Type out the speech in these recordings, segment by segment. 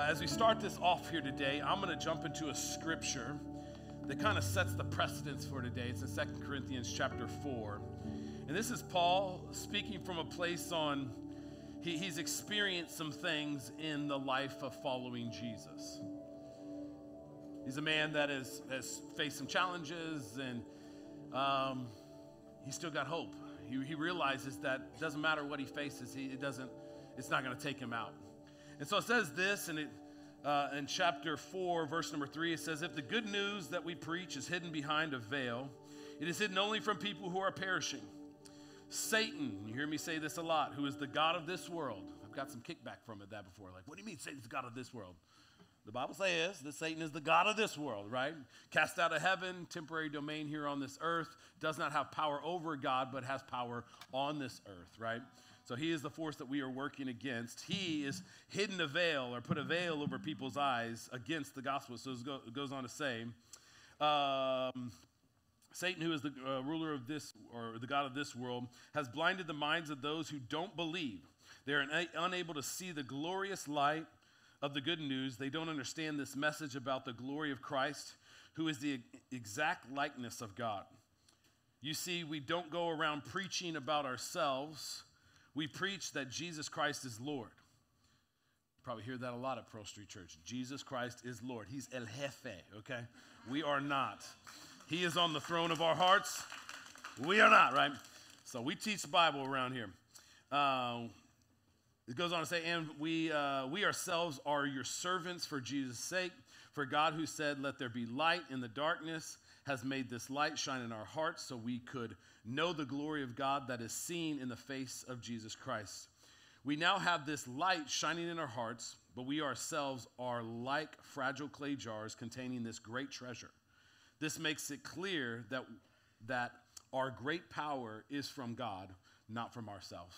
Uh, as we start this off here today, I'm going to jump into a scripture that kind of sets the precedence for today. It's in 2 Corinthians chapter 4. And this is Paul speaking from a place on, he, he's experienced some things in the life of following Jesus. He's a man that has, has faced some challenges and um, he's still got hope. He, he realizes that doesn't matter what he faces, he, it doesn't, it's not going to take him out. And so it says this, and it, uh, in chapter 4, verse number 3, it says, If the good news that we preach is hidden behind a veil, it is hidden only from people who are perishing. Satan, you hear me say this a lot, who is the God of this world. I've got some kickback from it that before. Like, what do you mean Satan's the God of this world? The Bible says that Satan is the God of this world, right? Cast out of heaven, temporary domain here on this earth, does not have power over God, but has power on this earth, right? So he is the force that we are working against. He is hidden a veil or put a veil over people's eyes against the gospel. So it goes on to say, um, Satan, who is the uh, ruler of this or the God of this world, has blinded the minds of those who don't believe. They are unable to see the glorious light of the good news. They don't understand this message about the glory of Christ, who is the exact likeness of God. You see, we don't go around preaching about ourselves. We preach that Jesus Christ is Lord. You probably hear that a lot at Pearl Street Church. Jesus Christ is Lord. He's El Jefe, okay? We are not. He is on the throne of our hearts. We are not, right? So we teach the Bible around here. Uh, it goes on to say, and we, uh, we ourselves are your servants for Jesus' sake. For God, who said, Let there be light in the darkness, has made this light shine in our hearts so we could know the glory of God that is seen in the face of Jesus Christ. We now have this light shining in our hearts, but we ourselves are like fragile clay jars containing this great treasure. This makes it clear that, that our great power is from God, not from ourselves.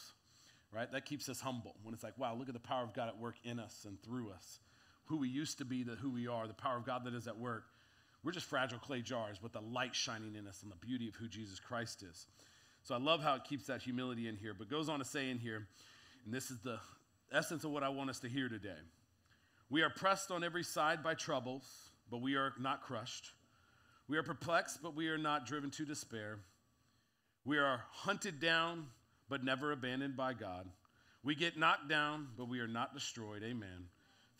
Right? That keeps us humble when it's like, wow, look at the power of God at work in us and through us. Who we used to be to who we are, the power of God that is at work. We're just fragile clay jars with the light shining in us and the beauty of who Jesus Christ is. So I love how it keeps that humility in here, but goes on to say in here, and this is the essence of what I want us to hear today. We are pressed on every side by troubles, but we are not crushed. We are perplexed, but we are not driven to despair. We are hunted down, but never abandoned by God. We get knocked down, but we are not destroyed. Amen.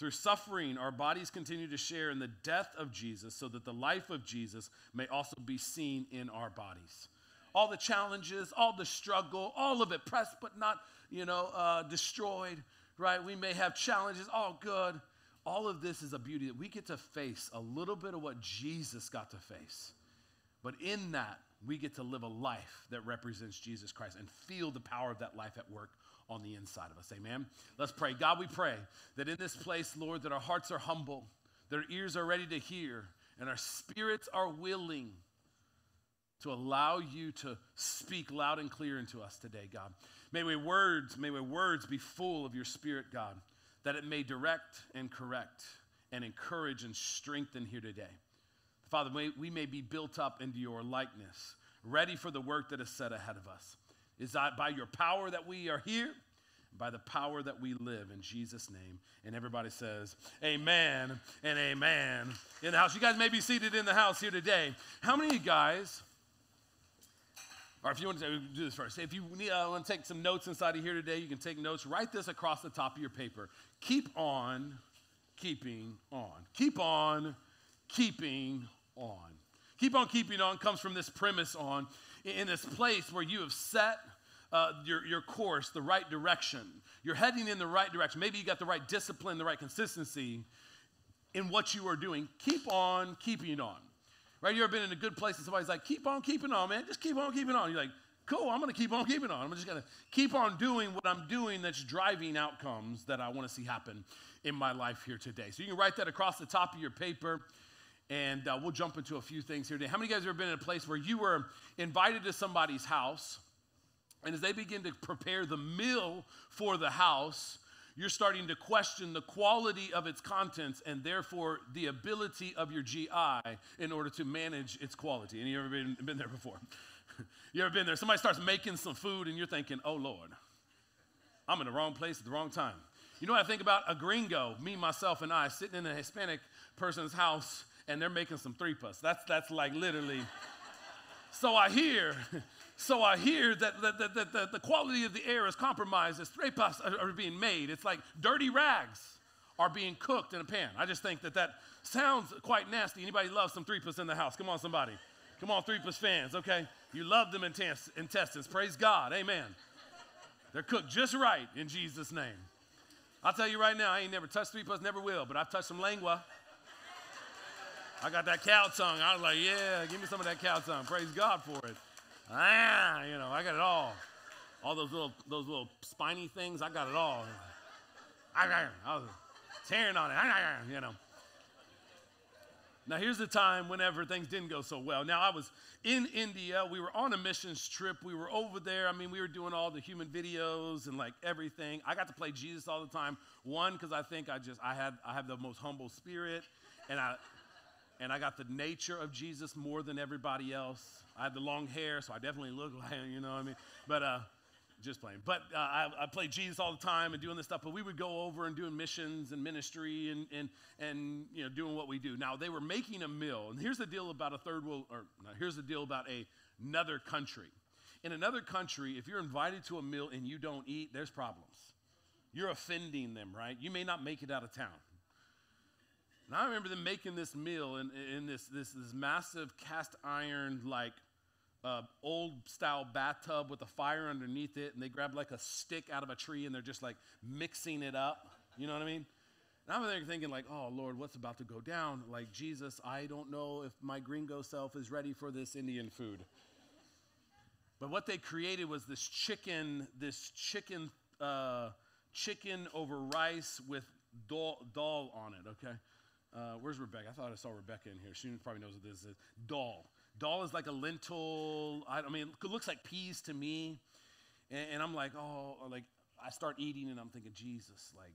Through suffering, our bodies continue to share in the death of Jesus so that the life of Jesus may also be seen in our bodies. All the challenges, all the struggle, all of it pressed but not, you know, uh, destroyed, right? We may have challenges, all good all of this is a beauty that we get to face a little bit of what Jesus got to face. But in that, we get to live a life that represents Jesus Christ and feel the power of that life at work on the inside of us. Amen. Let's pray. God, we pray that in this place, Lord, that our hearts are humble, that our ears are ready to hear, and our spirits are willing to allow you to speak loud and clear into us today, God. May we words, may we words be full of your spirit, God that it may direct and correct and encourage and strengthen here today. Father, may, we may be built up into your likeness, ready for the work that is set ahead of us. Is that by your power that we are here, by the power that we live in Jesus' name. And everybody says, Amen and Amen in the house. You guys may be seated in the house here today. How many of you guys or if you want to do this first, if you need, uh, want to take some notes inside of here today, you can take notes. Write this across the top of your paper. Keep on keeping on. Keep on keeping on. Keep on keeping on comes from this premise on in this place where you have set uh, your, your course the right direction. You're heading in the right direction. Maybe you got the right discipline, the right consistency in what you are doing. Keep on keeping on. Right? You ever been in a good place and somebody's like, keep on keeping on, man. Just keep on keeping on. You're like, cool, I'm going to keep on keeping on. I'm just going to keep on doing what I'm doing that's driving outcomes that I want to see happen in my life here today. So you can write that across the top of your paper. And uh, we'll jump into a few things here today. How many of you guys have ever been in a place where you were invited to somebody's house, and as they begin to prepare the meal for the house, you're starting to question the quality of its contents and therefore the ability of your GI in order to manage its quality. Any you ever been, been there before? you ever been there? Somebody starts making some food and you're thinking, oh Lord, I'm in the wrong place at the wrong time. You know what I think about? A gringo, me, myself, and I, sitting in a Hispanic person's house and they're making some tripas. That's, that's like literally. so I hear, so I hear that, that, that, that the quality of the air is compromised as tripas are, are being made. It's like dirty rags are being cooked in a pan. I just think that that sounds quite nasty. Anybody love some tripas in the house? Come on, somebody. Come on, tripas fans, okay? You love them intestines. Praise God. Amen. They're cooked just right in Jesus' name. I'll tell you right now, I ain't never touched tripas, never will, but I've touched some lengua. I got that cow tongue. I was like, yeah, give me some of that cow tongue. Praise God for it. Ah, you know, I got it all. All those little, those little spiny things, I got it all. I was tearing on it, you know. Now, here's the time whenever things didn't go so well. Now, I was in India. We were on a missions trip. We were over there. I mean, we were doing all the human videos and like everything. I got to play Jesus all the time. One, because I think I just, I had, I have the most humble spirit. And I, and I got the nature of Jesus more than everybody else. I had the long hair, so I definitely look like him, you know what I mean? But uh, just playing. But uh, I, I played Jesus all the time and doing this stuff. But we would go over and doing missions and ministry and, and, and you know, doing what we do. Now, they were making a meal. And here's the deal about a third world, or no, here's the deal about a, another country. In another country, if you're invited to a meal and you don't eat, there's problems. You're offending them, right? You may not make it out of town. And I remember them making this meal in, in this, this, this massive cast iron, like uh, old style bathtub with a fire underneath it. And they grab like a stick out of a tree and they're just like mixing it up. You know what I mean? And I'm there thinking, like, oh, Lord, what's about to go down? Like, Jesus, I don't know if my gringo self is ready for this Indian food. But what they created was this chicken, this chicken, uh, chicken over rice with dal, dal on it, okay? Uh, where's Rebecca? I thought I saw Rebecca in here. She probably knows what this is. Dal. Dal is like a lentil. I, I mean, it looks like peas to me. And, and, I'm like, oh, like I start eating and I'm thinking, Jesus, like,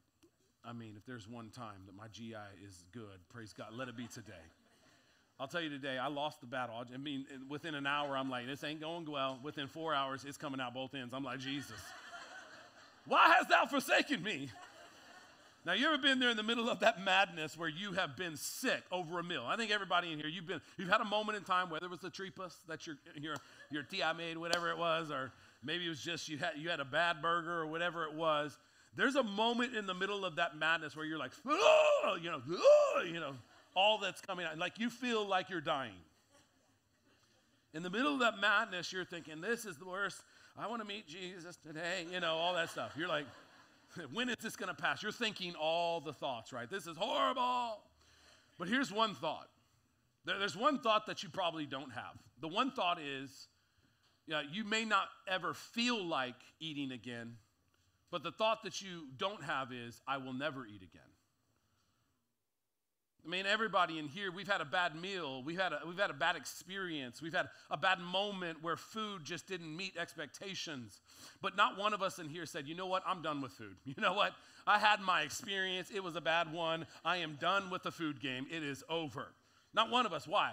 I mean, if there's one time that my GI is good, praise God, let it be today. I'll tell you today, I lost the battle. I mean, within an hour, I'm like, this ain't going well. Within four hours, it's coming out both ends. I'm like, Jesus, why hast thou forsaken me? Now, you ever been there in the middle of that madness where you have been sick over a meal? I think everybody in here, you've been, you've had a moment in time, whether it was the tripas that your, your, your tia made, whatever it was, or maybe it was just you had, you had a bad burger or whatever it was. There's a moment in the middle of that madness where you're like, oh, you know, oh, you know, all that's coming out. Like you feel like you're dying. In the middle of that madness, you're thinking, this is the worst. I want to meet Jesus today, you know, all that stuff. You're like, when is this going to pass? You're thinking all the thoughts, right? This is horrible. But here's one thought. There's one thought that you probably don't have. The one thought is, yeah, you may not ever feel like eating again, but the thought that you don't have is, I will never eat again. I mean, everybody in here, we've had a bad meal. We've had a, we've had a bad experience. We've had a bad moment where food just didn't meet expectations. But not one of us in here said, you know what? I'm done with food. You know what? I had my experience. It was a bad one. I am done with the food game. It is over. Not one of us. Why?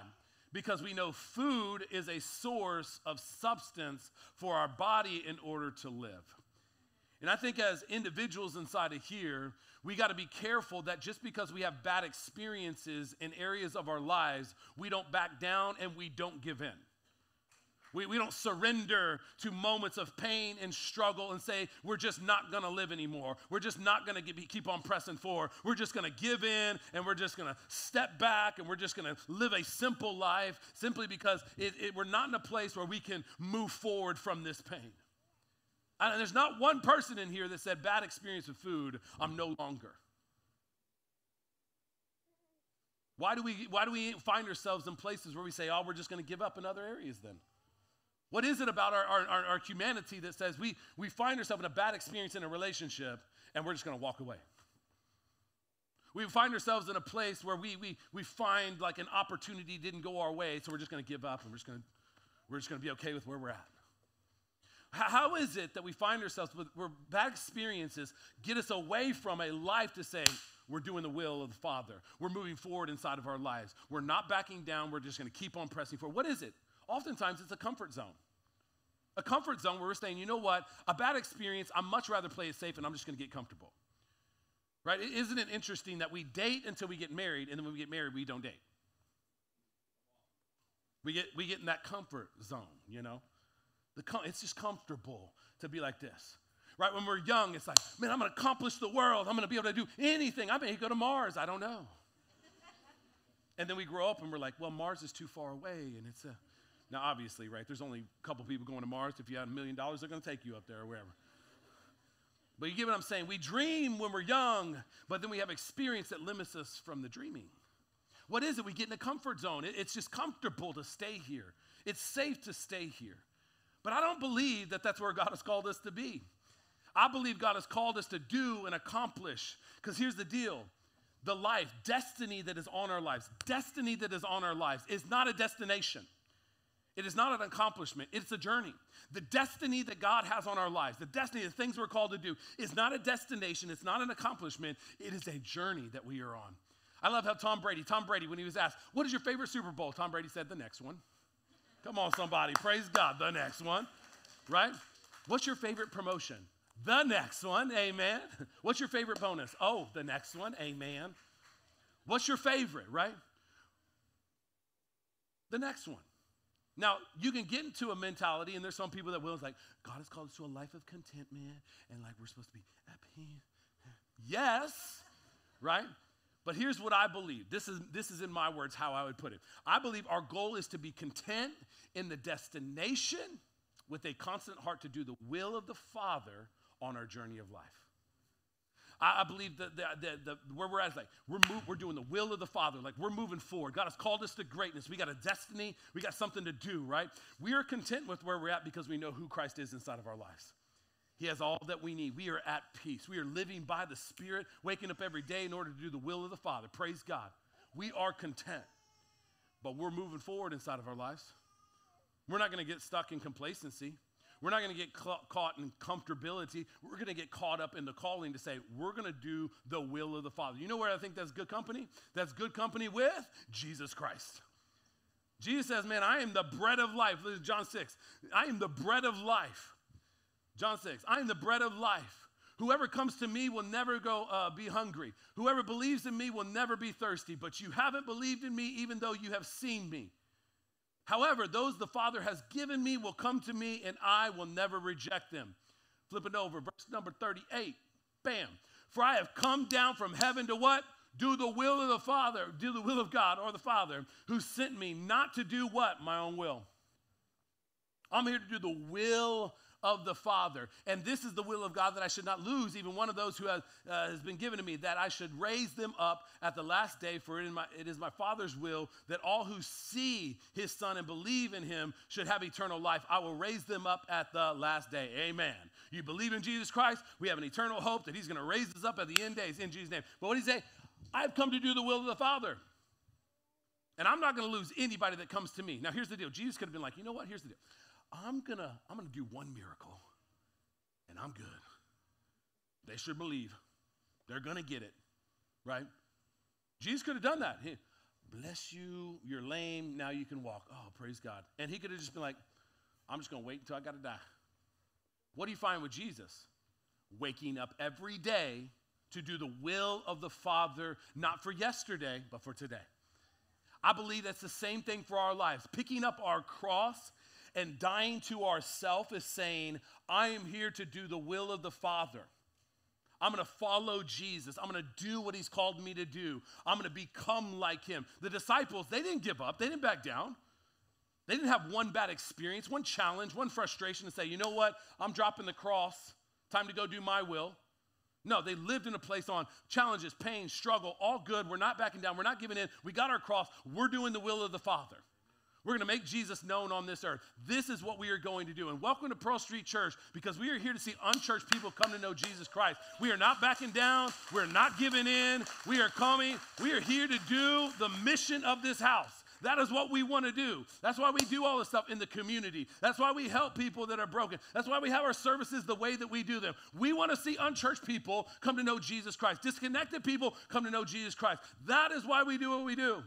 Because we know food is a source of substance for our body in order to live. And I think as individuals inside of here, we got to be careful that just because we have bad experiences in areas of our lives, we don't back down and we don't give in. We, we don't surrender to moments of pain and struggle and say, we're just not going to live anymore. We're just not going to keep on pressing forward. We're just going to give in and we're just going to step back and we're just going to live a simple life simply because it, it, we're not in a place where we can move forward from this pain. There's not one person in here that said, bad experience with food, I'm no longer. Why do we, why do we find ourselves in places where we say, oh, we're just going to give up in other areas then? What is it about our, our, our, humanity that says we, we find ourselves in a bad experience in a relationship and we're just going to walk away? We find ourselves in a place where we, we, we find like an opportunity didn't go our way, so we're just going to give up and we're just going to, we're just going to be okay with where we're at. How is it that we find ourselves with where bad experiences get us away from a life to say, we're doing the will of the Father. We're moving forward inside of our lives. We're not backing down. We're just going to keep on pressing forward. What is it? Oftentimes, it's a comfort zone. A comfort zone where we're saying, you know what? A bad experience, I'd much rather play it safe and I'm just going to get comfortable. Right? Isn't it interesting that we date until we get married, and then when we get married, we don't date? We get, we get in that comfort zone, you know? The it's just comfortable to be like this. Right? When we're young, it's like, man, I'm going to accomplish the world. I'm going to be able to do anything. I may go to Mars. I don't know. and then we grow up and we're like, well, Mars is too far away. And it's a, now obviously, right, there's only a couple people going to Mars. If you had a million dollars, they're going to take you up there or wherever. But you get what I'm saying? We dream when we're young, but then we have experience that limits us from the dreaming. What is it? We get in a comfort zone. It's just comfortable to stay here, it's safe to stay here. But I don't believe that that's where God has called us to be. I believe God has called us to do and accomplish. Because here's the deal the life, destiny that is on our lives, destiny that is on our lives is not a destination. It is not an accomplishment, it's a journey. The destiny that God has on our lives, the destiny, the things we're called to do, is not a destination, it's not an accomplishment, it is a journey that we are on. I love how Tom Brady, Tom Brady, when he was asked, What is your favorite Super Bowl? Tom Brady said, The next one. Come on, somebody. Praise God. The next one, right? What's your favorite promotion? The next one. Amen. What's your favorite bonus? Oh, the next one. Amen. What's your favorite, right? The next one. Now, you can get into a mentality, and there's some people that will, like, God has called us to a life of contentment, and like we're supposed to be at peace. Yes, right? But here's what I believe. This is, this is in my words how I would put it. I believe our goal is to be content in the destination with a constant heart to do the will of the Father on our journey of life. I, I believe that the, the, the, where we're at is like we're, move, we're doing the will of the Father. Like we're moving forward. God has called us to greatness. We got a destiny. We got something to do, right? We are content with where we're at because we know who Christ is inside of our lives. He has all that we need. We are at peace. We are living by the Spirit, waking up every day in order to do the will of the Father. Praise God. We are content, but we're moving forward inside of our lives. We're not going to get stuck in complacency. We're not going to get caught in comfortability. We're going to get caught up in the calling to say, we're going to do the will of the Father. You know where I think that's good company? That's good company with Jesus Christ. Jesus says, Man, I am the bread of life. This is John 6. I am the bread of life. John 6, I am the bread of life. Whoever comes to me will never go uh, be hungry. Whoever believes in me will never be thirsty. But you haven't believed in me even though you have seen me. However, those the Father has given me will come to me and I will never reject them. Flip it over, verse number 38. Bam. For I have come down from heaven to what? Do the will of the Father, do the will of God or the Father who sent me, not to do what? My own will. I'm here to do the will of the Father. And this is the will of God that I should not lose even one of those who has, uh, has been given to me, that I should raise them up at the last day. For it is, my, it is my Father's will that all who see his Son and believe in him should have eternal life. I will raise them up at the last day. Amen. You believe in Jesus Christ, we have an eternal hope that he's going to raise us up at the end days in Jesus' name. But what did he say? I've come to do the will of the Father. And I'm not going to lose anybody that comes to me. Now, here's the deal Jesus could have been like, you know what? Here's the deal. I'm gonna, I'm gonna do one miracle and I'm good. They should believe. They're gonna get it, right? Jesus could have done that. He, bless you, you're lame, now you can walk. Oh, praise God. And he could have just been like, I'm just gonna wait until I gotta die. What do you find with Jesus? Waking up every day to do the will of the Father, not for yesterday, but for today. I believe that's the same thing for our lives. Picking up our cross and dying to ourself is saying, I am here to do the will of the Father. I'm going to follow Jesus. I'm going to do what he's called me to do. I'm going to become like him. The disciples, they didn't give up, they didn't back down. They didn't have one bad experience, one challenge, one frustration to say, you know what, I'm dropping the cross. Time to go do my will. No, they lived in a place on challenges, pain, struggle, all good. We're not backing down. We're not giving in. We got our cross. We're doing the will of the Father. We're going to make Jesus known on this earth. This is what we are going to do. And welcome to Pearl Street Church because we are here to see unchurched people come to know Jesus Christ. We are not backing down. We're not giving in. We are coming. We are here to do the mission of this house. That is what we want to do. That's why we do all this stuff in the community. That's why we help people that are broken. That's why we have our services the way that we do them. We want to see unchurched people come to know Jesus Christ, disconnected people come to know Jesus Christ. That is why we do what we do.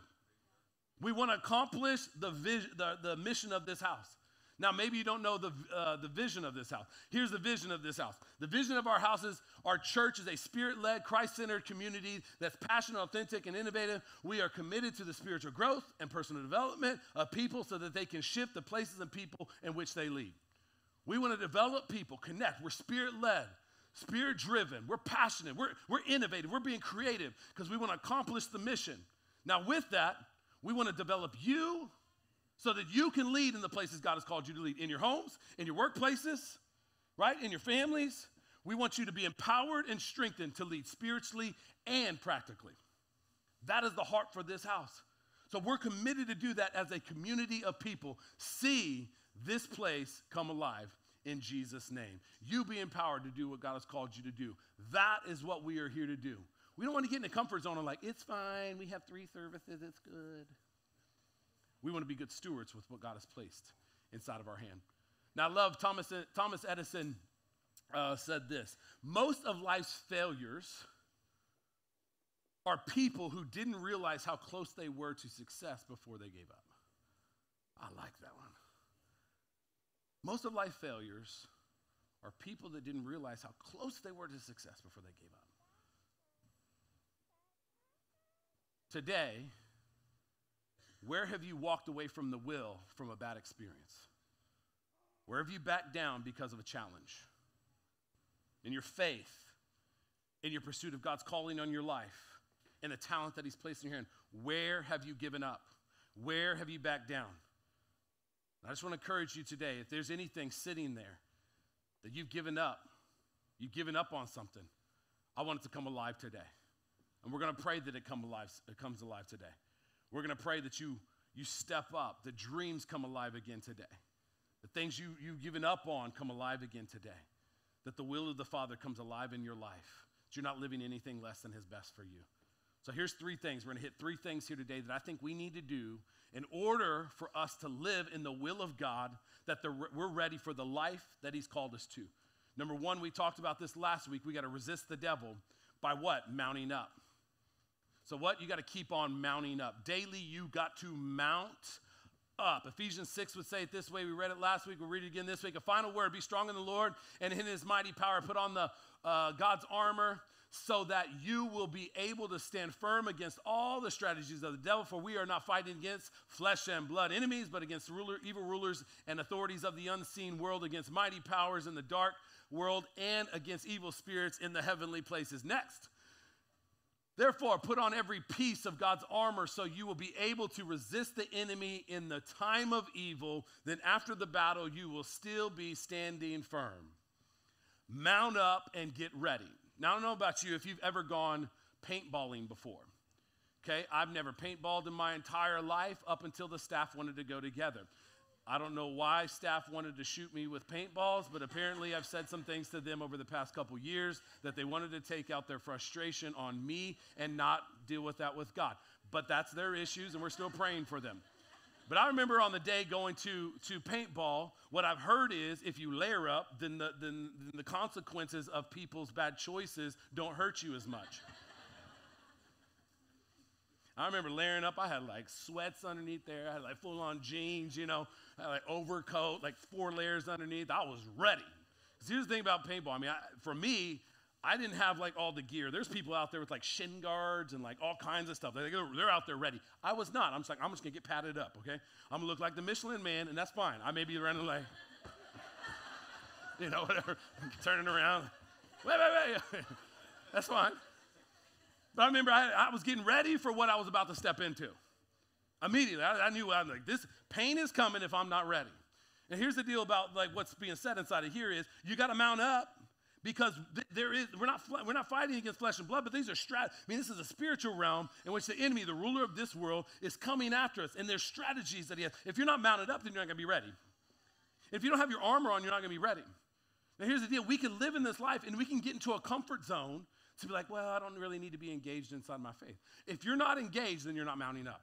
We want to accomplish the, vision, the, the mission of this house Now, maybe you don't know the, uh, the vision of this house. Here's the vision of this house. The vision of our house is our church is a spirit led, Christ centered community that's passionate, authentic, and innovative. We are committed to the spiritual growth and personal development of people so that they can shift the places and people in which they lead. We want to develop people, connect. We're spirit led, spirit driven. We're passionate. We're, we're innovative. We're being creative because we want to accomplish the mission. Now, with that, we want to develop you so that you can lead in the places God has called you to lead in your homes, in your workplaces, right? In your families. We want you to be empowered and strengthened to lead spiritually and practically. That is the heart for this house. So we're committed to do that as a community of people. See this place come alive in Jesus' name. You be empowered to do what God has called you to do. That is what we are here to do. We don't want to get in the comfort zone of like, it's fine, we have three services, it's good. We want to be good stewards with what God has placed inside of our hand. Now, I love Thomas, Thomas Edison uh, said this most of life's failures are people who didn't realize how close they were to success before they gave up. I like that one. Most of life failures are people that didn't realize how close they were to success before they gave up. Today, where have you walked away from the will from a bad experience? Where have you backed down because of a challenge? In your faith, in your pursuit of God's calling on your life, in the talent that He's placed in your hand, where have you given up? Where have you backed down? I just want to encourage you today if there's anything sitting there that you've given up, you've given up on something, I want it to come alive today. And we're going to pray that it, come alive, it comes alive today. We're going to pray that you, you step up, the dreams come alive again today. The things you, you've given up on come alive again today. That the will of the Father comes alive in your life. That you're not living anything less than His best for you. So here's three things. We're going to hit three things here today that I think we need to do in order for us to live in the will of God, that the, we're ready for the life that He's called us to. Number one, we talked about this last week. We got to resist the devil by what? Mounting up. So, what? You got to keep on mounting up. Daily, you got to mount up. Ephesians 6 would say it this way. We read it last week. We'll read it again this week. A final word be strong in the Lord and in his mighty power. Put on the uh, God's armor so that you will be able to stand firm against all the strategies of the devil. For we are not fighting against flesh and blood enemies, but against ruler, evil rulers and authorities of the unseen world, against mighty powers in the dark world, and against evil spirits in the heavenly places. Next. Therefore, put on every piece of God's armor so you will be able to resist the enemy in the time of evil. Then, after the battle, you will still be standing firm. Mount up and get ready. Now, I don't know about you if you've ever gone paintballing before. Okay, I've never paintballed in my entire life up until the staff wanted to go together. I don't know why staff wanted to shoot me with paintballs, but apparently I've said some things to them over the past couple years that they wanted to take out their frustration on me and not deal with that with God. But that's their issues, and we're still praying for them. But I remember on the day going to, to paintball, what I've heard is if you layer up, then the, then, then the consequences of people's bad choices don't hurt you as much. I remember layering up. I had like sweats underneath there. I had like full on jeans, you know, like overcoat, like four layers underneath. I was ready. Because here's the thing about paintball. I mean, I, for me, I didn't have like all the gear. There's people out there with like shin guards and like all kinds of stuff. They, they're out there ready. I was not. I'm just like, I'm just gonna get padded up, okay? I'm gonna look like the Michelin man, and that's fine. I may be running like, you know, whatever, turning around. Wait, wait, wait. that's fine. But I remember I, I, was getting ready for what I was about to step into. Immediately, I, I knew I was like, this pain is coming if I'm not ready. And here's the deal about like what's being said inside of here is you got to mount up because th- there is we're not we're not fighting against flesh and blood, but these are strat. I mean, this is a spiritual realm in which the enemy, the ruler of this world, is coming after us, and there's strategies that he has. If you're not mounted up, then you're not going to be ready. If you don't have your armor on, you're not going to be ready. Now, here's the deal: we can live in this life, and we can get into a comfort zone to be like, well, I don't really need to be engaged inside my faith. If you're not engaged, then you're not mounting up.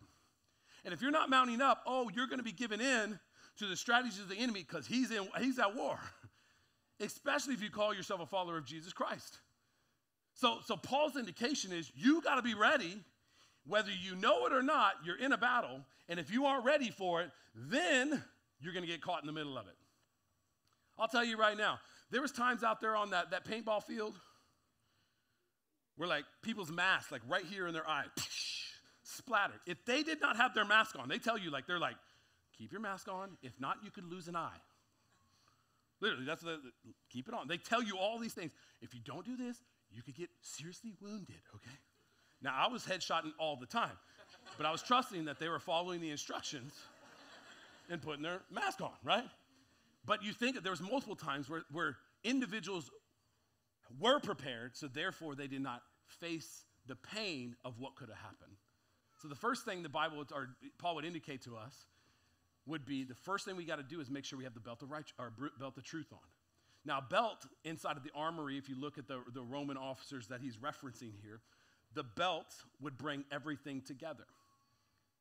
And if you're not mounting up, oh, you're going to be given in to the strategies of the enemy because he's in he's at war. Especially if you call yourself a follower of Jesus Christ. So, so Paul's indication is you got to be ready, whether you know it or not, you're in a battle. And if you aren't ready for it, then you're going to get caught in the middle of it. I'll tell you right now, there was times out there on that, that paintball field where like people's masks, like right here in their eye, splattered. If they did not have their mask on, they tell you like they're like, keep your mask on. If not, you could lose an eye. Literally, that's the, keep it on. They tell you all these things. If you don't do this, you could get seriously wounded, okay? Now, I was headshotting all the time, but I was trusting that they were following the instructions and putting their mask on, right? But you think there was multiple times where, where individuals were prepared, so therefore they did not face the pain of what could have happened. So the first thing the Bible or Paul would indicate to us would be the first thing we got to do is make sure we have the belt of right or belt of truth on. Now, belt inside of the armory, if you look at the, the Roman officers that he's referencing here, the belt would bring everything together.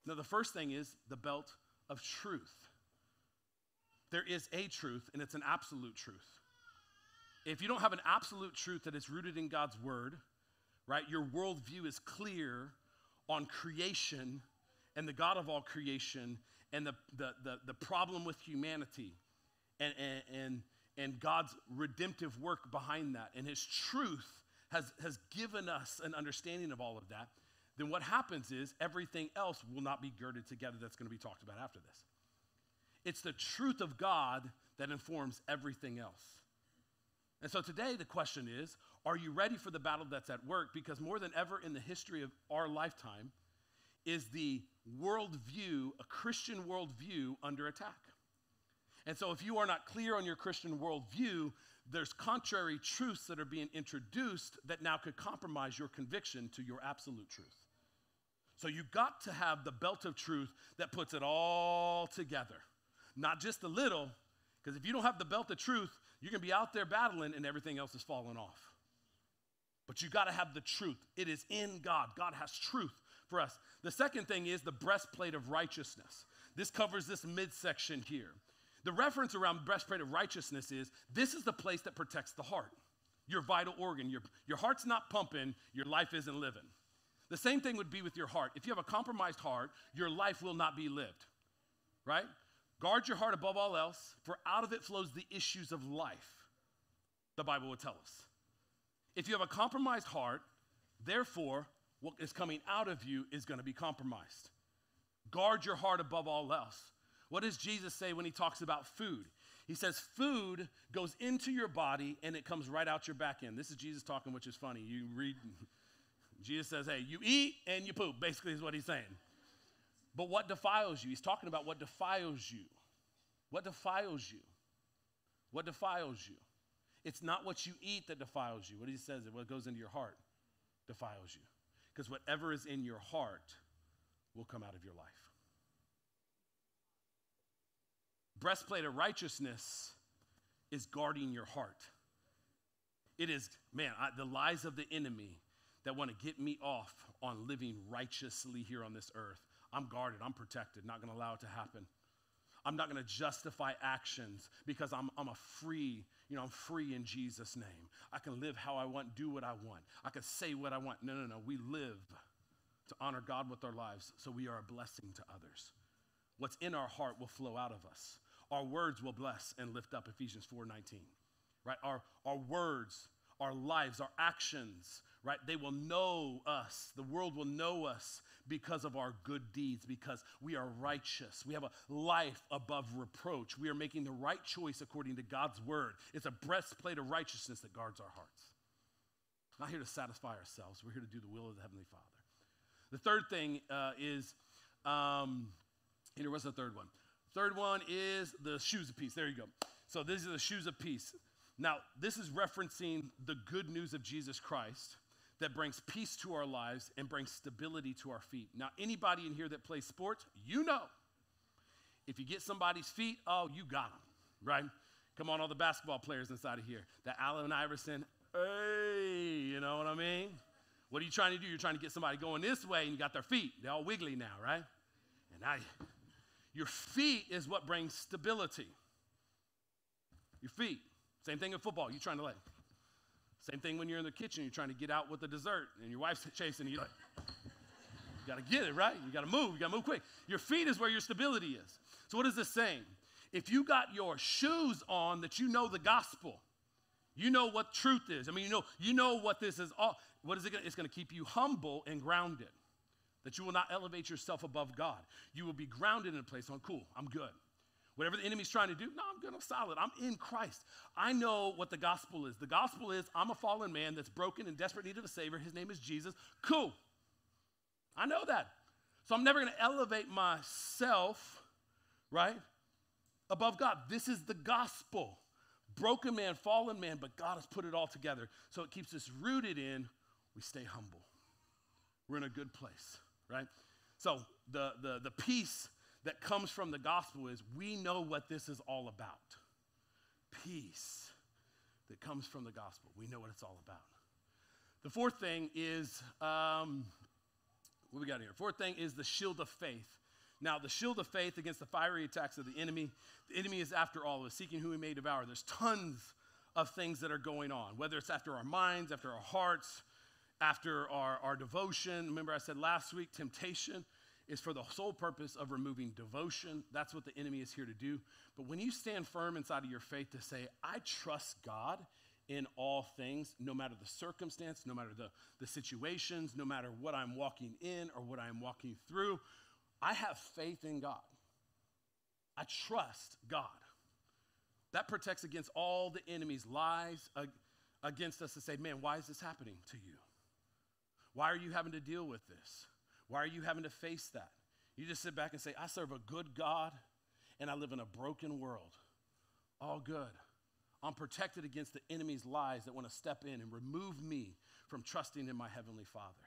Now, the first thing is the belt of truth. There is a truth, and it's an absolute truth. If you don't have an absolute truth that is rooted in God's word, right, your worldview is clear on creation and the God of all creation and the, the, the, the problem with humanity and, and, and, and God's redemptive work behind that and his truth has, has given us an understanding of all of that, then what happens is everything else will not be girded together that's going to be talked about after this. It's the truth of God that informs everything else. And so today the question is are you ready for the battle that's at work? Because more than ever in the history of our lifetime is the worldview, a Christian worldview, under attack. And so if you are not clear on your Christian worldview, there's contrary truths that are being introduced that now could compromise your conviction to your absolute truth. So you got to have the belt of truth that puts it all together, not just a little, because if you don't have the belt of truth, going to be out there battling and everything else is falling off. But you got to have the truth. It is in God. God has truth for us. The second thing is the breastplate of righteousness. This covers this midsection here. The reference around breastplate of righteousness is this is the place that protects the heart, your vital organ. Your, your heart's not pumping, your life isn't living. The same thing would be with your heart. If you have a compromised heart, your life will not be lived, right? Guard your heart above all else, for out of it flows the issues of life, the Bible would tell us. If you have a compromised heart, therefore, what is coming out of you is going to be compromised. Guard your heart above all else. What does Jesus say when he talks about food? He says, Food goes into your body and it comes right out your back end. This is Jesus talking, which is funny. You read, Jesus says, Hey, you eat and you poop, basically, is what he's saying. But what defiles you? He's talking about what defiles you. What defiles you? What defiles you? It's not what you eat that defiles you. What he says, is what goes into your heart defiles you. Because whatever is in your heart will come out of your life. breastplate of righteousness is guarding your heart. It is, man, I, the lies of the enemy that want to get me off on living righteously here on this earth. I'm guarded, I'm protected, not going to allow it to happen. I'm not going to justify actions because I'm, I'm a free, you know, I'm free in Jesus' name. I can live how I want, do what I want. I can say what I want. No, no, no. We live to honor God with our lives so we are a blessing to others. What's in our heart will flow out of us. Our words will bless and lift up Ephesians 4:19. Right? Our, our words, our lives, our actions, right? They will know us. The world will know us because of our good deeds, because we are righteous. We have a life above reproach. We are making the right choice according to God's word. It's a breastplate of righteousness that guards our hearts. Not here to satisfy ourselves. We're here to do the will of the Heavenly Father. The third thing uh, is, um, here, what's the third one? Third one is the shoes of peace. There you go. So these are the shoes of peace. Now, this is referencing the good news of Jesus Christ that brings peace to our lives and brings stability to our feet. Now, anybody in here that plays sports, you know. If you get somebody's feet, oh, you got them, right? Come on, all the basketball players inside of here. That Allen Iverson, hey, you know what I mean? What are you trying to do? You're trying to get somebody going this way and you got their feet. They're all wiggly now, right? And I, your feet is what brings stability. Your feet. Same thing in football. You're trying to like. Same thing when you're in the kitchen. You're trying to get out with the dessert, and your wife's chasing you. Like, you got to get it right. You got to move. You got to move quick. Your feet is where your stability is. So what is this saying? if you got your shoes on that you know the gospel, you know what truth is. I mean, you know, you know what this is all. What is it gonna, it's to keep you humble and grounded. That you will not elevate yourself above God. You will be grounded in a place on, cool, I'm good. Whatever the enemy's trying to do, no, I'm good, I'm solid. I'm in Christ. I know what the gospel is. The gospel is I'm a fallen man that's broken and desperate need of a savior. His name is Jesus. Cool. I know that. So I'm never going to elevate myself, right, above God. This is the gospel. Broken man, fallen man, but God has put it all together. So it keeps us rooted in, we stay humble. We're in a good place, right? So the, the, the peace that comes from the gospel is we know what this is all about. Peace that comes from the gospel. We know what it's all about. The fourth thing is um, what we got here? Fourth thing is the shield of faith. Now, the shield of faith against the fiery attacks of the enemy. The enemy is after all of us, seeking who he may devour. There's tons of things that are going on, whether it's after our minds, after our hearts, after our, our devotion. Remember, I said last week, temptation is for the sole purpose of removing devotion. That's what the enemy is here to do. But when you stand firm inside of your faith to say, I trust God in all things, no matter the circumstance, no matter the, the situations, no matter what I'm walking in or what I'm walking through, I have faith in God. I trust God. That protects against all the enemy's lies against us to say, man, why is this happening to you? Why are you having to deal with this? Why are you having to face that? You just sit back and say, I serve a good God and I live in a broken world. All good. I'm protected against the enemy's lies that want to step in and remove me from trusting in my Heavenly Father.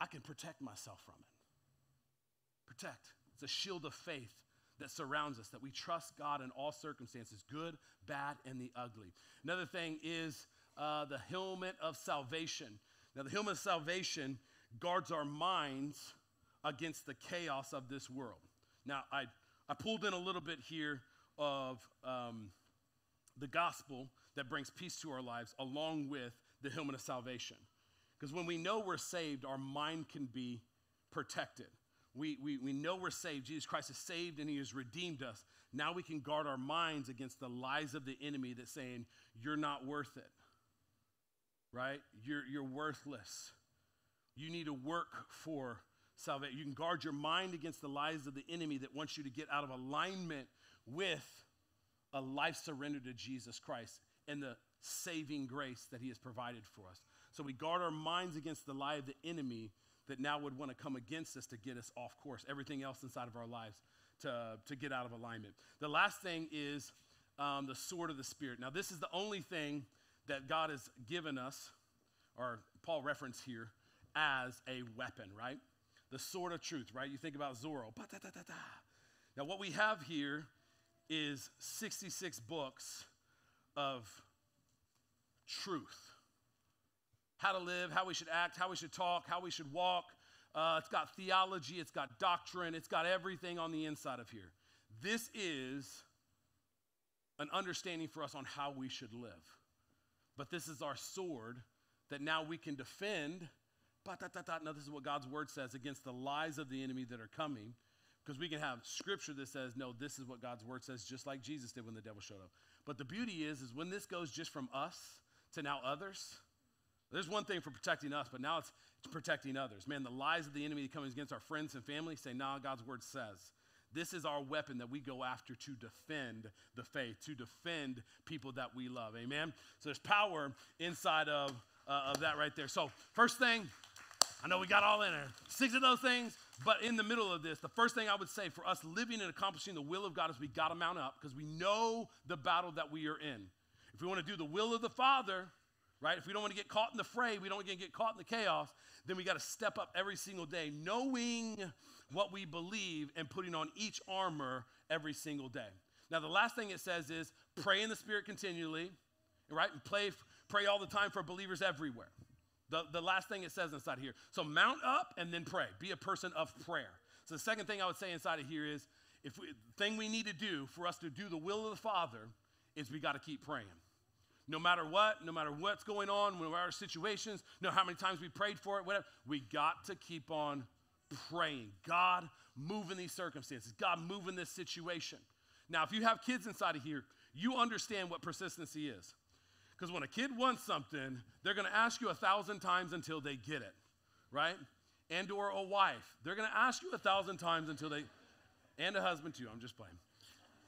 I can protect myself from it. Protect. It's a shield of faith that surrounds us, that we trust God in all circumstances, good, bad, and the ugly. Another thing is uh, the helmet of salvation. Now, the helmet of salvation guards our minds against the chaos of this world. Now, I, I pulled in a little bit here of um, the gospel that brings peace to our lives along with the helmet of salvation. Because when we know we're saved, our mind can be protected. We, we, we know we're saved. Jesus Christ is saved and he has redeemed us. Now we can guard our minds against the lies of the enemy that's saying, you're not worth it, right? You're, you're worthless. You need to work for salvation. You can guard your mind against the lies of the enemy that wants you to get out of alignment with a life surrendered to Jesus Christ and the saving grace that he has provided for us. So we guard our minds against the lie of the enemy that now would want to come against us to get us off course, everything else inside of our lives to, to get out of alignment. The last thing is um, the sword of the Spirit. Now, this is the only thing that God has given us, or Paul referenced here, as a weapon, right? The sword of truth, right? You think about Zorro. Now, what we have here is 66 books of truth how to live, how we should act, how we should talk, how we should walk. Uh, it's got theology, it's got doctrine, it's got everything on the inside of here. This is an understanding for us on how we should live. But this is our sword that now we can defend. Now, this is what God's word says against the lies of the enemy that are coming. Because we can have scripture that says, no, this is what God's word says, just like Jesus did when the devil showed up. But the beauty is, is when this goes just from us to now others, there's one thing for protecting us, but now it's, it's protecting others. Man, the lies of the enemy coming against our friends and family say, nah, God's word says. This is our weapon that we go after to defend the faith, to defend people that we love. Amen? So there's power inside of, uh, of that right there. So, first thing, I know we got all in there. Six of those things, but in the middle of this, the first thing I would say for us living and accomplishing the will of God is we got to mount up because we know the battle that we are in. If we want to do the will of the Father, right? If we don't want to get caught in the fray, we don't want to get caught in the chaos, then we got to step up every single day, knowing what we believe and putting on each armor every single day. Now, the last thing it says is pray in the Spirit continually, right? And pray, pray all the time for believers everywhere. The, the last thing it says inside here. So mount up and then pray. Be a person of prayer. So the second thing I would say inside of here is if we, thing we need to do for us to do the will of the Father is we got to keep praying. No matter what, no matter what's going on, no matter situations, no how many times we prayed for it, whatever, we got to keep on praying. God, move in these circumstances. God, move in this situation. Now, if you have kids inside of here, you understand what persistency is. Because when a kid wants something, they're going to ask you a thousand times until they get it, right? And or a wife, they're going to ask you a thousand times until they, and a husband too. I'm just playing.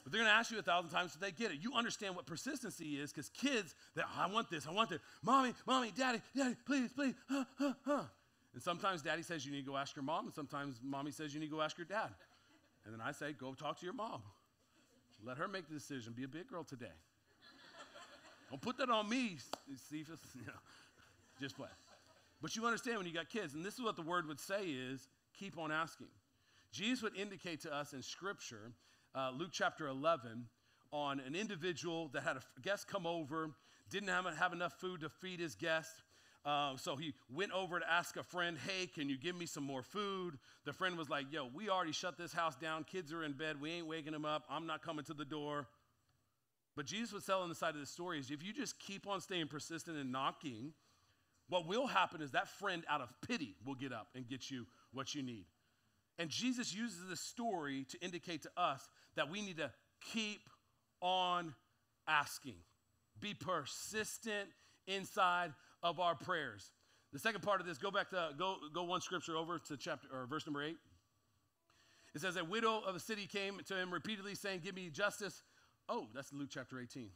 But they're going to ask you a thousand times until they get it. You understand what persistency is because kids, that I want this, I want this. Mommy, mommy, daddy, daddy, please, please. Huh, huh, huh. And sometimes daddy says you need to go ask your mom, and sometimes mommy says you need to go ask your dad. And then I say, go talk to your mom. Let her make the decision. Be a big girl today. Don't put that on me, Cephas. You know, just play. But you understand when you got kids, and this is what the word would say is keep on asking. Jesus would indicate to us in Scripture, uh, Luke chapter 11, on an individual that had a guest come over, didn't have, have enough food to feed his guest. Uh, so he went over to ask a friend, Hey, can you give me some more food? The friend was like, Yo, we already shut this house down. Kids are in bed. We ain't waking them up. I'm not coming to the door. But Jesus was telling the side of the story is if you just keep on staying persistent and knocking, what will happen is that friend out of pity will get up and get you what you need. And Jesus uses this story to indicate to us that we need to keep on asking. Be persistent inside of our prayers. The second part of this, go back to go go one scripture over to chapter or verse number 8. It says a widow of the city came to him repeatedly saying, "Give me justice." Oh, that's Luke chapter 18.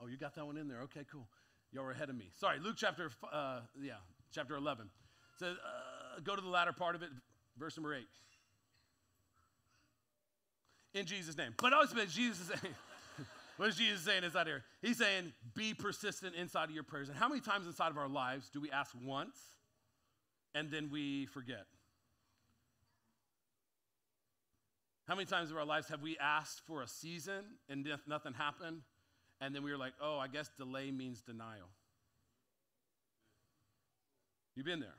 Oh, you got that one in there. Okay, cool. Y'all were ahead of me. Sorry, Luke chapter uh, yeah, chapter 11. It says uh, go to the latter part of it, verse number 8. In Jesus' name. But ultimately, Jesus name. what is Jesus saying inside here? He's saying, be persistent inside of your prayers. And how many times inside of our lives do we ask once and then we forget? How many times in our lives have we asked for a season and nothing happened? And then we were like, oh, I guess delay means denial. You've been there.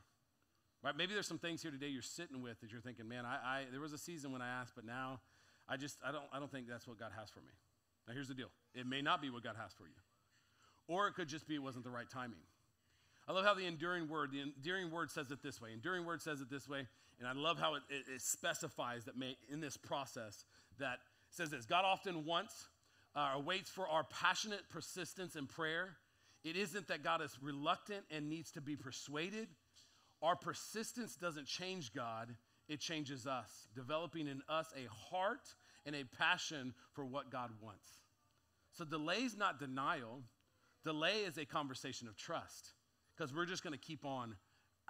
Right? Maybe there's some things here today you're sitting with that you're thinking, man, I, I there was a season when I asked, but now I just I don't I don't think that's what God has for me. Now, here's the deal it may not be what God has for you, or it could just be it wasn't the right timing. I love how the enduring word, the enduring word says it this way. Enduring word says it this way, and I love how it, it, it specifies that may, in this process that says this God often wants uh, or waits for our passionate persistence in prayer. It isn't that God is reluctant and needs to be persuaded. Our persistence doesn't change God, it changes us, developing in us a heart and a passion for what God wants. So delay is not denial, delay is a conversation of trust because we're just going to keep on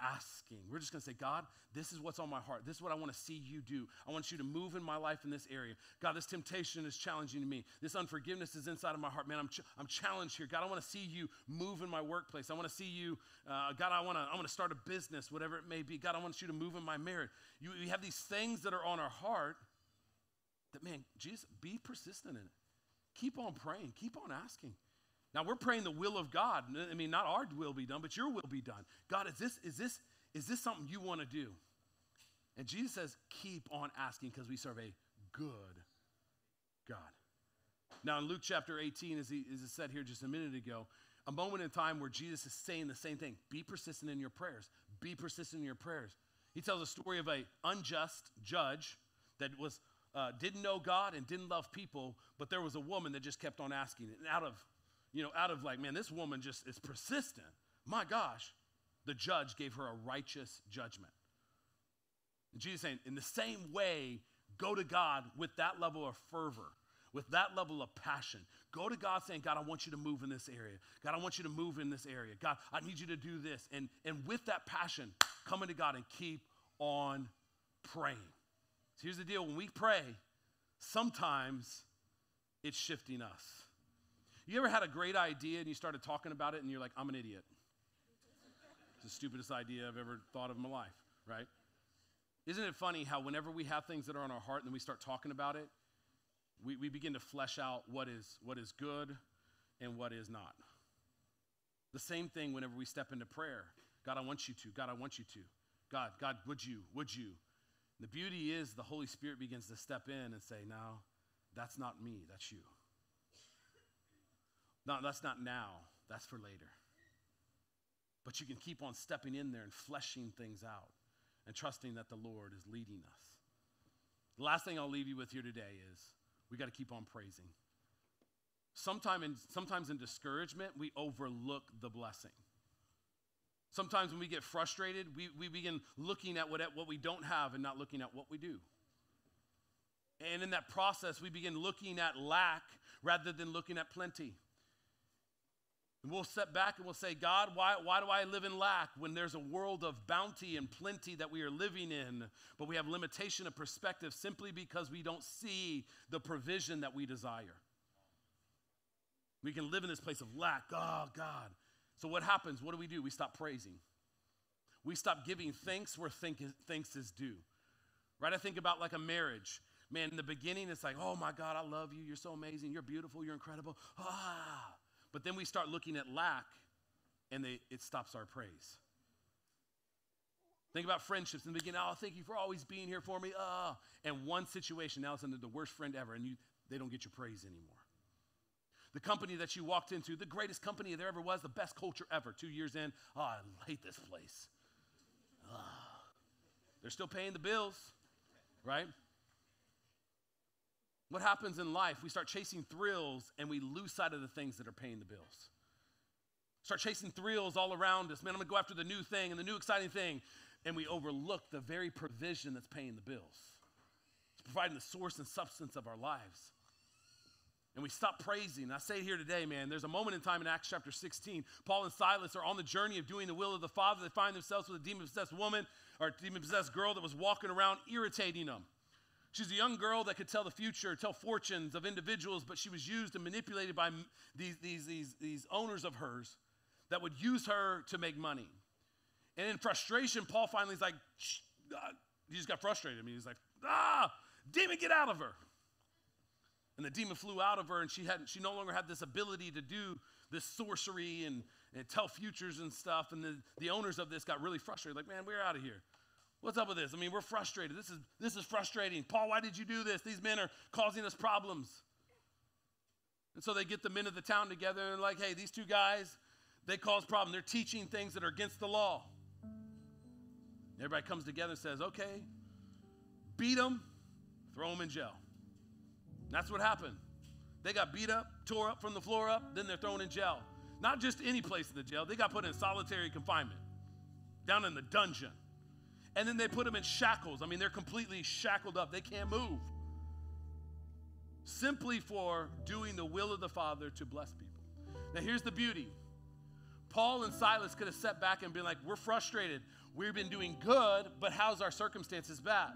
asking. We're just going to say, God, this is what's on my heart. This is what I want to see you do. I want you to move in my life in this area. God, this temptation is challenging to me. This unforgiveness is inside of my heart. Man, I'm, ch- I'm challenged here. God, I want to see you move in my workplace. I want to see you, uh, God, I want to I want to start a business, whatever it may be. God, I want you to move in my marriage. You, you have these things that are on our heart that, man, Jesus, be persistent in it. Keep on praying, keep on asking. Now we're praying the will of God. I mean, not our will be done, but your will be done. God, is this, is this, is this something you want to do? And Jesus says, keep on asking because we serve a good God. Now, in Luke chapter 18, as, he, as it said here just a minute ago, a moment in time where Jesus is saying the same thing be persistent in your prayers. Be persistent in your prayers. He tells a story of a unjust judge that was uh, didn't know God and didn't love people, but there was a woman that just kept on asking. And out of, you know, out of like, man, this woman just is persistent. My gosh, the judge gave her a righteous judgment. And Jesus saying, in the same way, go to God with that level of fervor, with that level of passion. Go to God saying, God, I want you to move in this area. God, I want you to move in this area. God, I need you to do this. And, and with that passion, coming to God and keep on praying. So here's the deal when we pray, sometimes it's shifting us. You ever had a great idea and you started talking about it and you're like, I'm an idiot? It's the stupidest idea I've ever thought of in my life, right? Isn't it funny how whenever we have things that are on our heart and then we start talking about it, we, we begin to flesh out what is, what is good and what is not. The same thing whenever we step into prayer. God, I want you to. God, I want you to. God, God, would you? Would you? The beauty is the Holy Spirit begins to step in and say, Now, that's not me, that's you. No, that's not now, that's for later. But you can keep on stepping in there and fleshing things out and trusting that the Lord is leading us. The last thing I'll leave you with here today is we got to keep on praising. Sometime in, sometimes in discouragement, we overlook the blessing. Sometimes when we get frustrated, we, we begin looking at what, what we don't have and not looking at what we do. And in that process, we begin looking at lack rather than looking at plenty. And we'll step back and we'll say, God, why, why do I live in lack when there's a world of bounty and plenty that we are living in, but we have limitation of perspective simply because we don't see the provision that we desire? We can live in this place of lack. Oh, God. So what happens? What do we do? We stop praising. We stop giving thanks where thanks is due. Right? I think about like a marriage. Man, in the beginning, it's like, oh my God, I love you. You're so amazing. You're beautiful. You're incredible. Ah. But then we start looking at lack and they, it stops our praise. Think about friendships in the beginning. Oh, thank you for always being here for me. Ah. And one situation, now it's under the worst friend ever, and you, they don't get your praise anymore. The company that you walked into, the greatest company there ever was, the best culture ever. Two years in, oh, I hate this place. Ah. They're still paying the bills, right? What happens in life? We start chasing thrills and we lose sight of the things that are paying the bills. Start chasing thrills all around us. Man, I'm gonna go after the new thing and the new exciting thing. And we overlook the very provision that's paying the bills. It's providing the source and substance of our lives. And we stop praising. I say here today, man, there's a moment in time in Acts chapter 16. Paul and Silas are on the journey of doing the will of the Father. They find themselves with a demon possessed woman or demon possessed girl that was walking around irritating them. She's a young girl that could tell the future, tell fortunes of individuals, but she was used and manipulated by these, these, these, these owners of hers that would use her to make money. And in frustration, Paul finally is like, he just got frustrated. I mean, he's like, ah, demon, get out of her. And the demon flew out of her, and she, hadn't, she no longer had this ability to do this sorcery and, and tell futures and stuff. And the, the owners of this got really frustrated, like, man, we're out of here. What's up with this? I mean, we're frustrated. This is, this is frustrating. Paul, why did you do this? These men are causing us problems. And so they get the men of the town together and like, hey, these two guys, they cause problems. They're teaching things that are against the law. Everybody comes together and says, okay, beat them, throw them in jail. That's what happened. They got beat up, tore up from the floor up, then they're thrown in jail. Not just any place in the jail, they got put in solitary confinement, down in the dungeon. And then they put them in shackles. I mean, they're completely shackled up, they can't move. Simply for doing the will of the Father to bless people. Now, here's the beauty Paul and Silas could have sat back and been like, We're frustrated. We've been doing good, but how's our circumstances bad?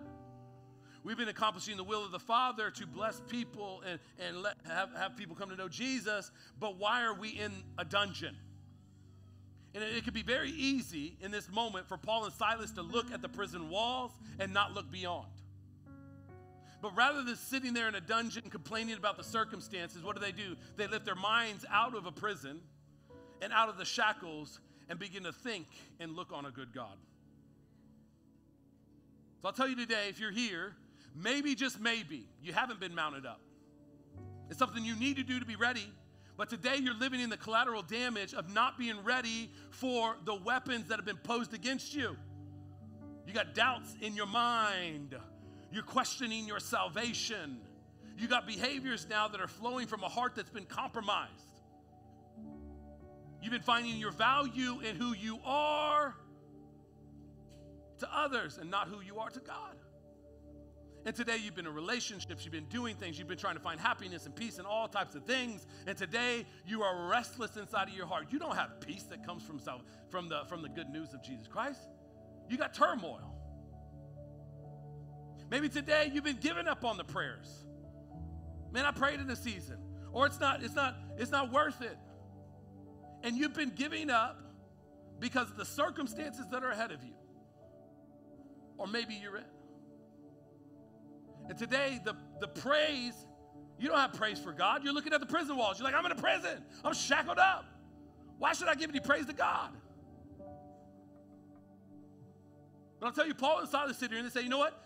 We've been accomplishing the will of the Father to bless people and, and let, have, have people come to know Jesus, but why are we in a dungeon? And it, could be very easy in this moment for Paul and Silas to look at the prison walls and not look beyond. But rather than sitting there in a dungeon complaining about the circumstances, what do they do? They lift their minds out of a prison and out of the shackles and begin to think and look on a good God. So I'll tell you today if you're here, maybe, just maybe, you haven't been mounted up. It's something you need to do to be ready. But today you're living in the collateral damage of not being ready for the weapons that have been posed against you. You got doubts in your mind. You're questioning your salvation. You got behaviors now that are flowing from a heart that's been compromised. You've been finding your value in who you are to others and not who you are to God. And today you've been in relationships, you've been doing things, you've been trying to find happiness and peace and all types of things. And today you are restless inside of your heart. You don't have peace that comes from, from, the, from the good news of Jesus Christ. You got turmoil. Maybe today you've been giving up on the prayers. Man, I prayed in a season. Or it's not, it's not, it's not worth it. And you've been giving up because of the circumstances that are ahead of you. Or maybe you're in. And today, the, the praise, you don't have praise for God. You're looking at the prison walls. You're like, I'm in a prison. I'm shackled up. Why should I give any praise to God? But I'll tell you, Paul and Silas sit here and they say, you know what?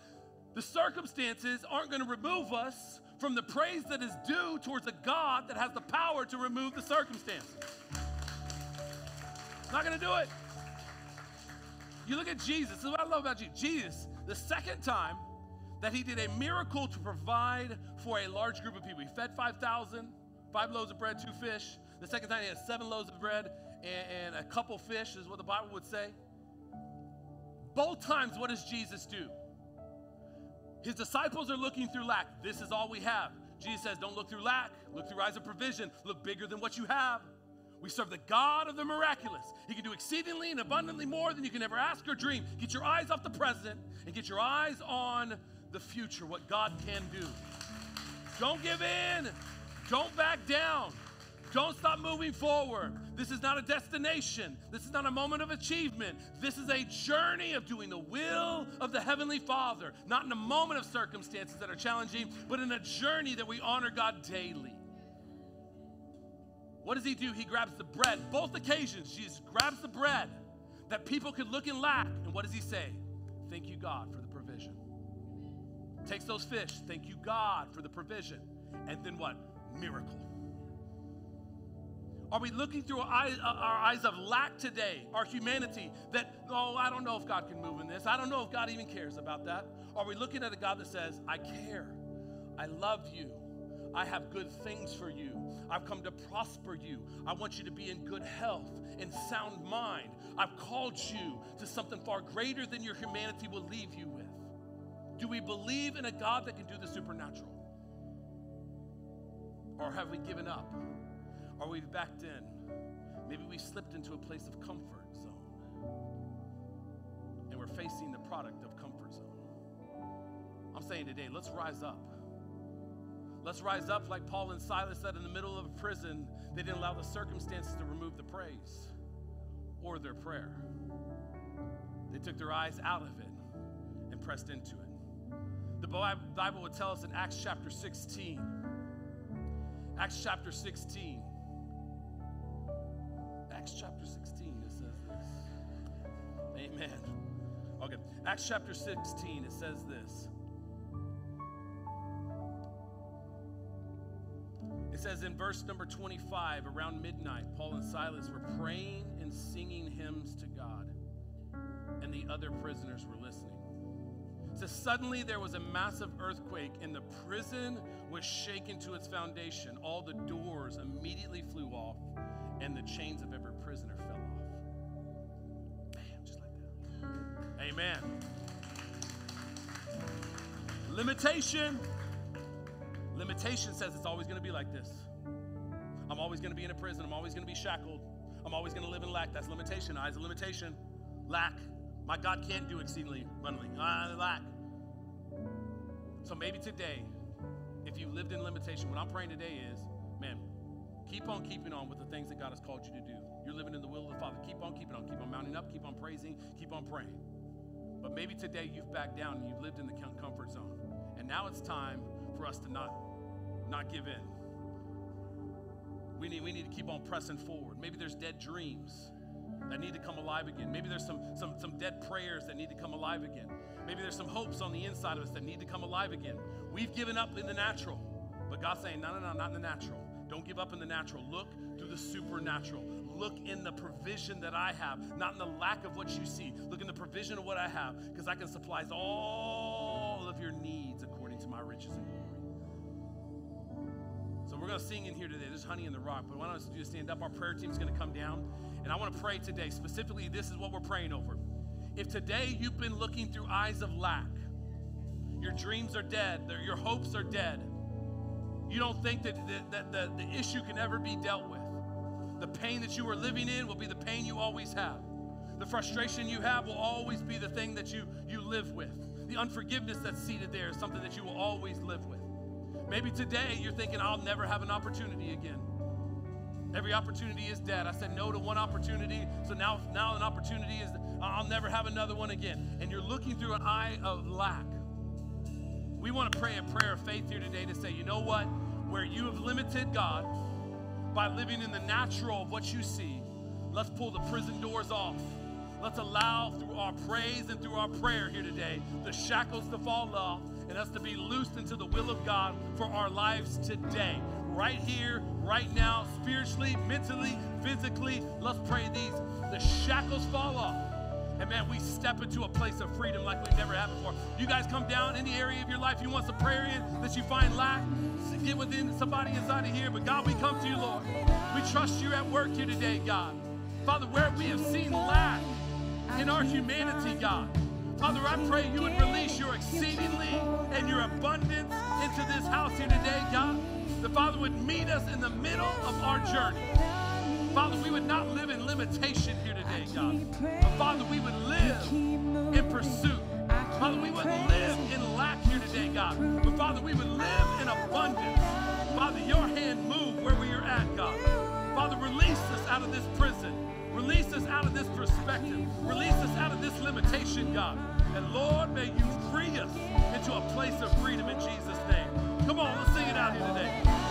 The circumstances aren't going to remove us from the praise that is due towards a God that has the power to remove the circumstances. Not going to do it. You look at Jesus. This is what I love about you. Jesus, the second time that he did a miracle to provide for a large group of people. He fed 5,000, five loaves of bread, two fish. The second time he had seven loaves of bread and, and a couple fish, is what the Bible would say. Both times, what does Jesus do? His disciples are looking through lack. This is all we have. Jesus says, Don't look through lack, look through eyes of provision, look bigger than what you have. We serve the God of the miraculous. He can do exceedingly and abundantly more than you can ever ask or dream. Get your eyes off the present and get your eyes on the future, what God can do. Don't give in. Don't back down. Don't stop moving forward. This is not a destination. This is not a moment of achievement. This is a journey of doing the will of the Heavenly Father, not in a moment of circumstances that are challenging, but in a journey that we honor God daily. What does he do? He grabs the bread. Both occasions, Jesus grabs the bread that people could look and lack. And what does he say? Thank you, God, for the provision. Takes those fish. Thank you, God, for the provision. And then what? Miracle. Are we looking through our eyes, uh, our eyes, of lack today, our humanity, that, oh, I don't know if God can move in this. I don't know if God even cares about that. Are we looking at a God that says, I care, I love you, I have good things for you. I've come to prosper you. I want you to be in good health and sound mind. I've called you to something far greater than your humanity will leave you with. Do we believe in a God that can do the supernatural? Or have we given up? Or we've backed in? Maybe we slipped into a place of comfort zone. And we're facing the product of comfort zone. I'm saying today, let's rise up. Let's rise up like Paul and Silas said in the middle of a prison. They didn't allow the circumstances to remove the praise or their prayer. They took their eyes out of it and pressed into it. The Bible would tell us in Acts chapter 16. Acts chapter 16. Acts chapter 16, it says this. Amen. Okay. Acts chapter 16, it says this. It says in verse number 25, around midnight, Paul and Silas were praying and singing hymns to God, and the other prisoners were listening. Says, Suddenly there was a massive earthquake, and the prison was shaken to its foundation. All the doors immediately flew off, and the chains of every prisoner fell off. Bam, just like that. Amen. Limitation Limitation says it's always going to be like this. I'm always going to be in a prison. I'm always going to be shackled. I'm always going to live in lack. That's limitation. Eyes of limitation. Lack. My God can't do exceedingly abundantly. I lack. So maybe today, if you lived in limitation, what I'm praying today is, man, keep on keeping on with the things that God has called you to do. You're living in the will of the Father. Keep on keeping on. Keep on mounting up. Keep on praising. Keep on praying. But maybe today you've backed down and you've lived in the comfort zone. And now it's time for us to not, not give in. We need, we need to keep on pressing forward. Maybe there's dead dreams that need to come alive again. Maybe there's some, some, some dead prayers that need to come alive again. Maybe there's some hopes on the inside of us that need to come alive again. We've given up in the natural, but God's saying, no, no, no, not in the natural. Don't give up in the natural. Look to the supernatural. Look in the provision that I have, not in the lack of what you see. Look in the provision of what I have, because I can supply all of your needs according to my riches and glory. So we're going to sing in here today. There's honey in the rock. But why don't you stand up? Our prayer team's going to come down. And I want to pray today. Specifically, this is what we're praying over. If today you've been looking through eyes of lack, your dreams are dead, your hopes are dead, you don't think that, that, that the, the issue can ever be dealt with. The pain that you are living in will be the pain you always have. The frustration you have will always be the thing that you, you live with. The unforgiveness that's seated there is something that you will always live with. Maybe today you're thinking, I'll never have an opportunity again. Every opportunity is dead. I said no to one opportunity, so now, now an opportunity is, I'll never have another one again. And you're looking through an eye of lack. We want to pray a prayer of faith here today to say, you know what? Where you have limited God by living in the natural of what you see, let's pull the prison doors off. Let's allow through our praise and through our prayer here today the shackles to fall off and us to be loosed into the will of God for our lives today. Right here, right now, spiritually, mentally, physically. Let's pray these. The shackles fall off And man, we step into a place of freedom like we've never had before. You guys come down any area of your life you want some prayer in that you find lack, get within somebody inside of here. But God, we come to you, Lord. We trust you at work here today, God. Father, where we have seen lack in our humanity, God. Father, I pray you would release your exceedingly and your abundance into this house here today, God. The Father would meet us in the middle of our journey. Father, we would not live in limitation here today, God. But Father, we would live in pursuit. Father, we wouldn't live in lack here today, God. But Father, we would live in abundance. Father, your hand move where we are at, God. Father, release us out of this prison. Release us out of this perspective. Release us out of this limitation, God. And Lord, may you free us into a place of freedom in Jesus' name. Come on, let's sing it out here today.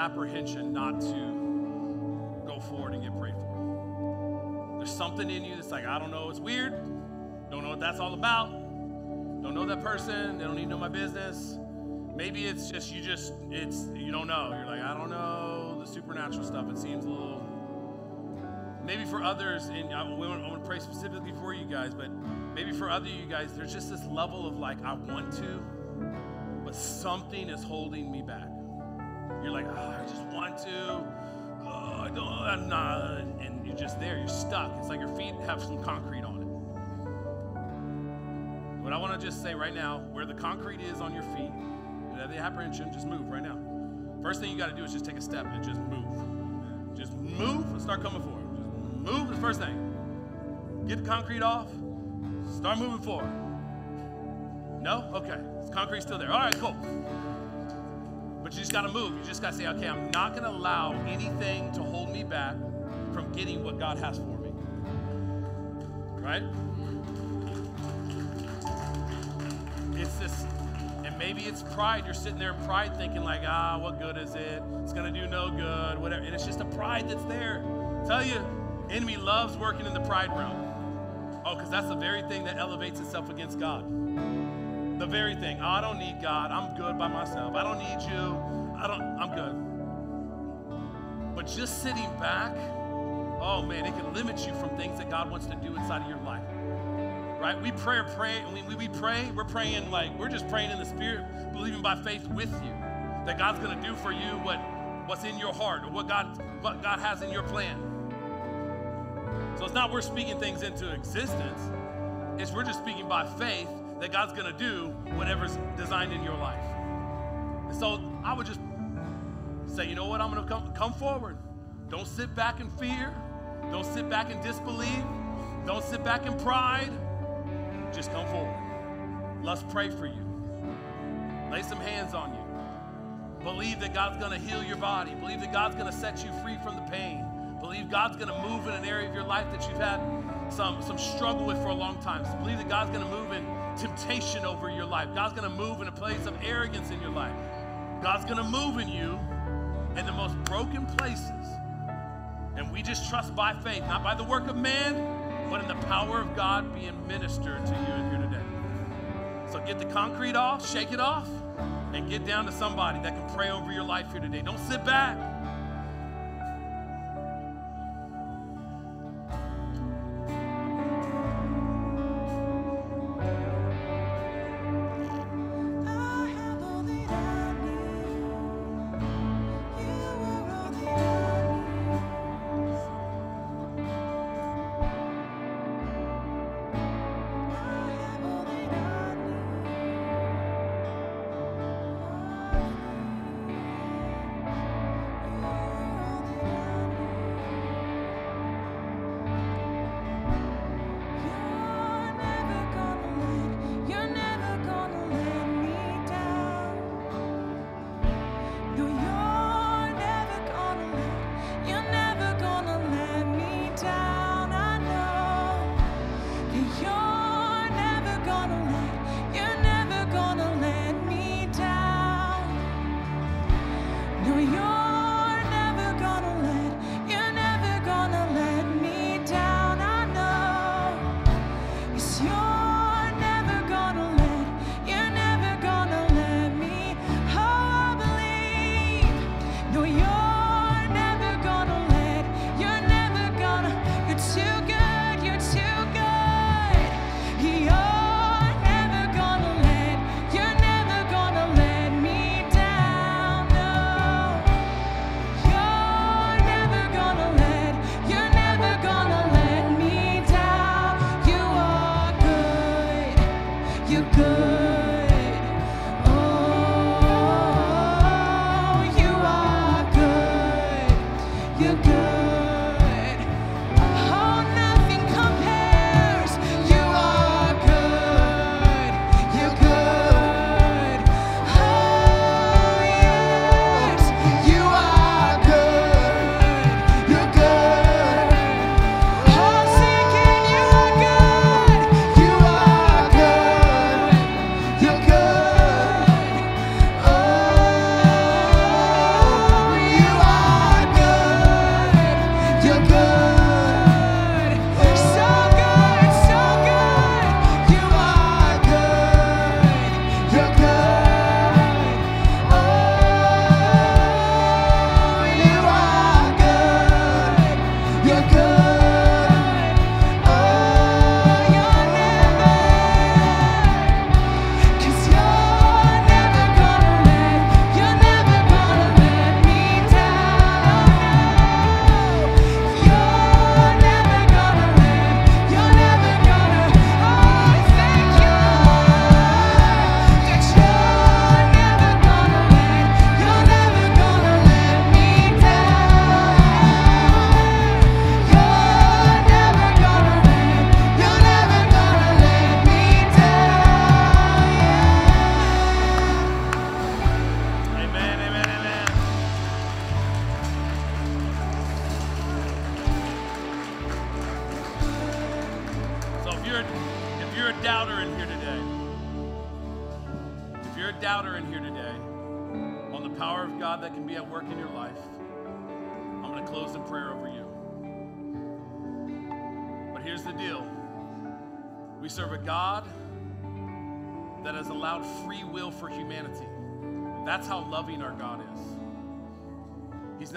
Apprehension not to go forward and get prayed for. There's something in you that's like, I don't know, it's weird. Don't know what that's all about. Don't know that person. They don't even know my business. Maybe it's just, you just, it's, you don't know. You're like, I don't know the supernatural stuff. It seems a little, maybe for others, and I, want, I want to pray specifically for you guys, but maybe for other you guys, there's just this level of like, I want to, but something is holding me back. You're like, oh, I just want to. Oh, I don't, I'm not. And you're just there. You're stuck. It's like your feet have some concrete on it. What I want to just say right now, where the concrete is on your feet, you have the apprehension, just move right now. First thing you got to do is just take a step and just move. Just move and start coming forward. Move is the first thing. Get the concrete off. Start moving forward. No? Okay. It's concrete still there. All right, cool. But you just got to move. You just got to say, okay, I'm not going to allow anything to hold me back from getting what God has for me. Right? It's this, and maybe it's pride. You're sitting there in pride thinking, like, ah, what good is it? It's going to do no good, whatever. And it's just a pride that's there. tell you, enemy loves working in the pride realm. Oh, because that's the very thing that elevates itself against God. The very thing. Oh, I don't need God. I'm good by myself. I don't need you. I don't, I'm good. But just sitting back, oh man, it can limit you from things that God wants to do inside of your life. Right? We pray, pray, and we, we pray, we're praying like we're just praying in the spirit, believing by faith with you. That God's gonna do for you what, what's in your heart or what God, what God has in your plan. So it's not we're speaking things into existence, it's we're just speaking by faith that God's gonna do whatever's designed in your life. And so I would just say, you know what, I'm gonna come, come forward. Don't sit back in fear. Don't sit back in disbelief. Don't sit back in pride. Just come forward. Let's pray for you. Lay some hands on you. Believe that God's gonna heal your body. Believe that God's gonna set you free from the pain. Believe God's going to move in an area of your life that you've had some, some struggle with for a long time. So believe that God's going to move in temptation over your life. God's going to move in a place of arrogance in your life. God's going to move in you in the most broken places. And we just trust by faith, not by the work of man, but in the power of God being ministered to you in here today. So get the concrete off, shake it off, and get down to somebody that can pray over your life here today. Don't sit back.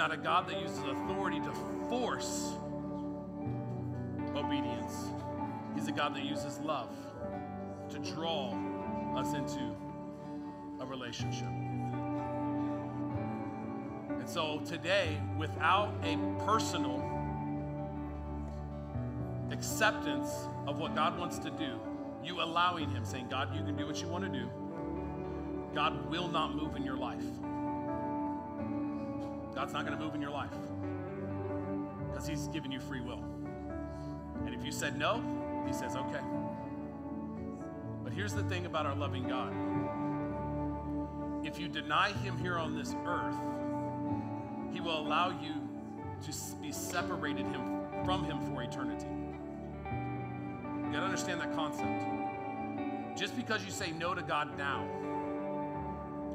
Not a God that uses authority to force obedience. He's a God that uses love to draw us into a relationship. And so today, without a personal acceptance of what God wants to do, you allowing Him, saying, God, you can do what you want to do, God will not move in your life. God's not going to move in your life because He's given you free will. And if you said no, He says, okay. But here's the thing about our loving God if you deny Him here on this earth, He will allow you to be separated him, from Him for eternity. You gotta understand that concept. Just because you say no to God now,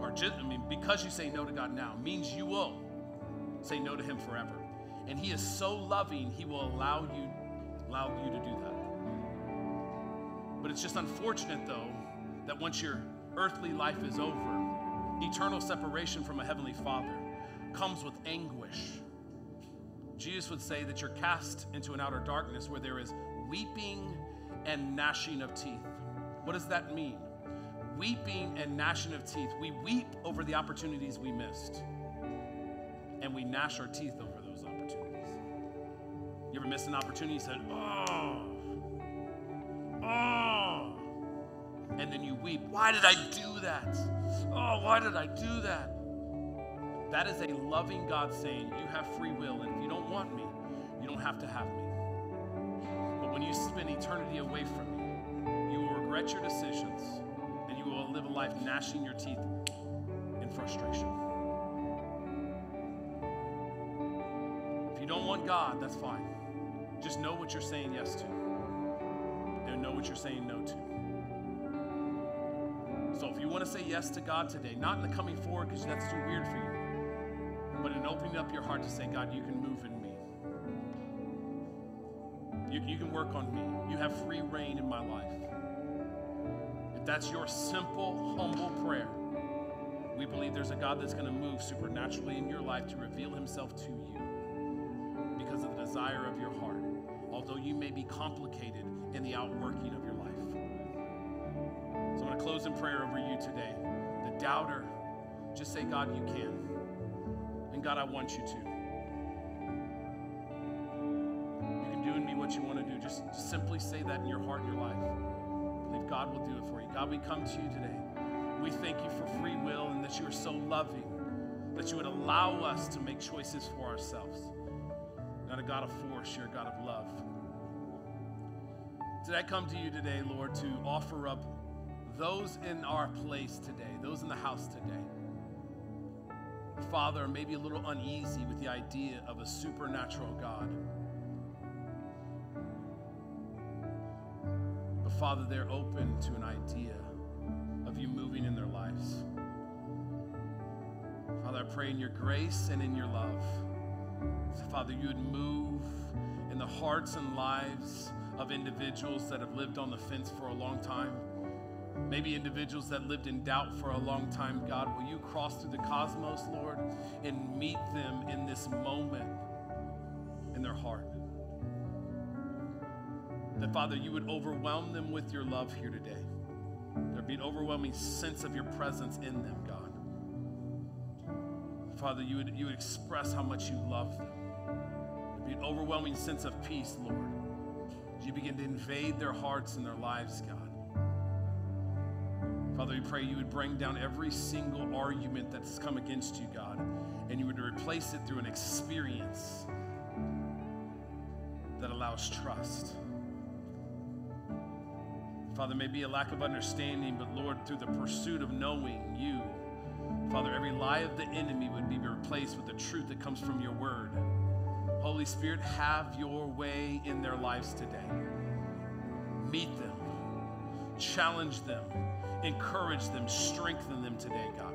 or just, I mean, because you say no to God now, means you will say no to Him forever. And He is so loving, He will allow you, allow you to do that. But it's just unfortunate, though, that once your earthly life is over, eternal separation from a heavenly Father comes with anguish. Jesus would say that you're cast into an outer darkness where there is weeping and gnashing of teeth. What does that mean? Weeping and gnashing of teeth. We weep over the opportunities we missed, and we gnash our teeth over those opportunities. You ever miss an opportunity? You said, oh, oh, and then you weep. Why did I do that? Oh, why did I do that? That is a loving God saying, You have free will, and if you don't want me, you don't have to have me. But when you spend eternity away from me, you will regret your decisions and you will live a life gnashing your teeth in frustration. Don't want God, that's fine. Just know what you're saying yes to, and know what you're saying no to. So if you want to say yes to God today, not in the coming forward because that's too weird for you, but in opening up your heart to say, God, you can move in me. You, you can work on me. You have free reign in my life. If that's your simple, humble prayer, we believe there's a God that's going to move supernaturally in your life to reveal himself to you desire of your heart, although you may be complicated in the outworking of your life. So I'm going to close in prayer over you today. The doubter, just say, God, you can. And God, I want you to. You can do in me what you want to do. Just, just simply say that in your heart and your life. Believe God will do it for you. God, we come to you today. We thank you for free will and that you are so loving, that you would allow us to make choices for ourselves. A God of force, you're a God of love. Did I come to you today, Lord, to offer up those in our place today, those in the house today? Father, maybe a little uneasy with the idea of a supernatural God. But Father, they're open to an idea of you moving in their lives. Father, I pray in your grace and in your love. So, Father, you would move in the hearts and lives of individuals that have lived on the fence for a long time. Maybe individuals that lived in doubt for a long time, God, will you cross through the cosmos, Lord, and meet them in this moment in their heart? That, Father, you would overwhelm them with your love here today. There'd be an overwhelming sense of your presence in them, God. Father, you would, you would express how much you love them. Overwhelming sense of peace, Lord. As you begin to invade their hearts and their lives, God. Father, we pray you would bring down every single argument that's come against you, God, and you would replace it through an experience that allows trust. Father, may be a lack of understanding, but Lord, through the pursuit of knowing you, Father, every lie of the enemy would be replaced with the truth that comes from your word. Holy Spirit, have your way in their lives today. Meet them, challenge them, encourage them, strengthen them today, God.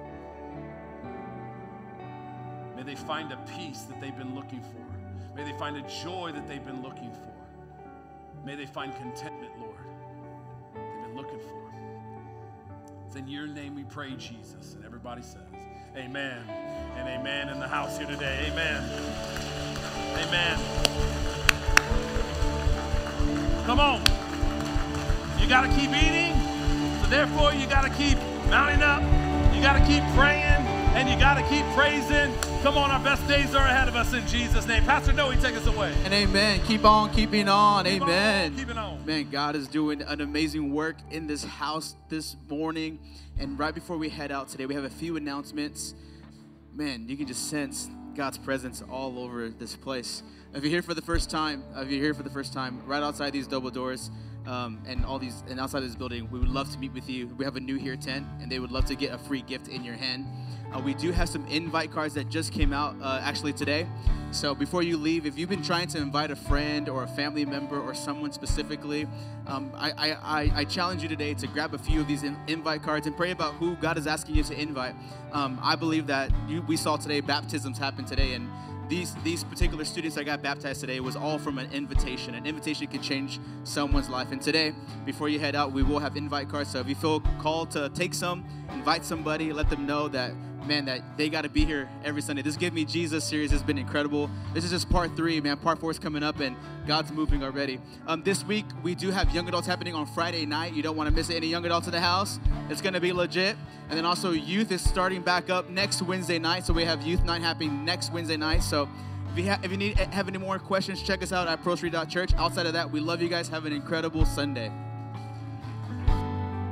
May they find a peace that they've been looking for. May they find a joy that they've been looking for. May they find contentment, Lord, they've been looking for. It's in your name we pray, Jesus. And everybody says, Amen and amen in the house here today. Amen. Amen. Come on. You got to keep eating. So therefore, you got to keep mounting up. You got to keep praying and you got to keep praising. Come on, our best days are ahead of us in Jesus' name. Pastor Noe, take us away. And amen. Keep on keeping on. Keep amen. on keeping on. Man, God is doing an amazing work in this house this morning. And right before we head out today, we have a few announcements. Man, you can just sense God's presence all over this place. If you're here for the first time, if you're here for the first time, right outside these double doors, um, and all these and outside this building, we would love to meet with you. We have a new here tent, and they would love to get a free gift in your hand. Uh, we do have some invite cards that just came out uh, actually today. So before you leave, if you've been trying to invite a friend or a family member or someone specifically, um, I, I, I, challenge you today to grab a few of these in, invite cards and pray about who God is asking you to invite. Um, I believe that you, we saw today baptisms happen today, and these these particular students that got baptized today was all from an invitation. An invitation can change someone's life. And today, before you head out, we will have invite cards. So if you feel called to take some, invite somebody, let them know that man, that they got to be here every Sunday. This Give Me Jesus series has been incredible. This is just part three, man. Part four is coming up, and God's moving already. Um, this week, we do have young adults happening on Friday night. You don't want to miss it. Any young adults in the house? It's going to be legit. And then also, youth is starting back up next Wednesday night. So we have youth night happening next Wednesday night. So if you, ha- if you need have any more questions, check us out at prostreet.church. Outside of that, we love you guys. Have an incredible Sunday.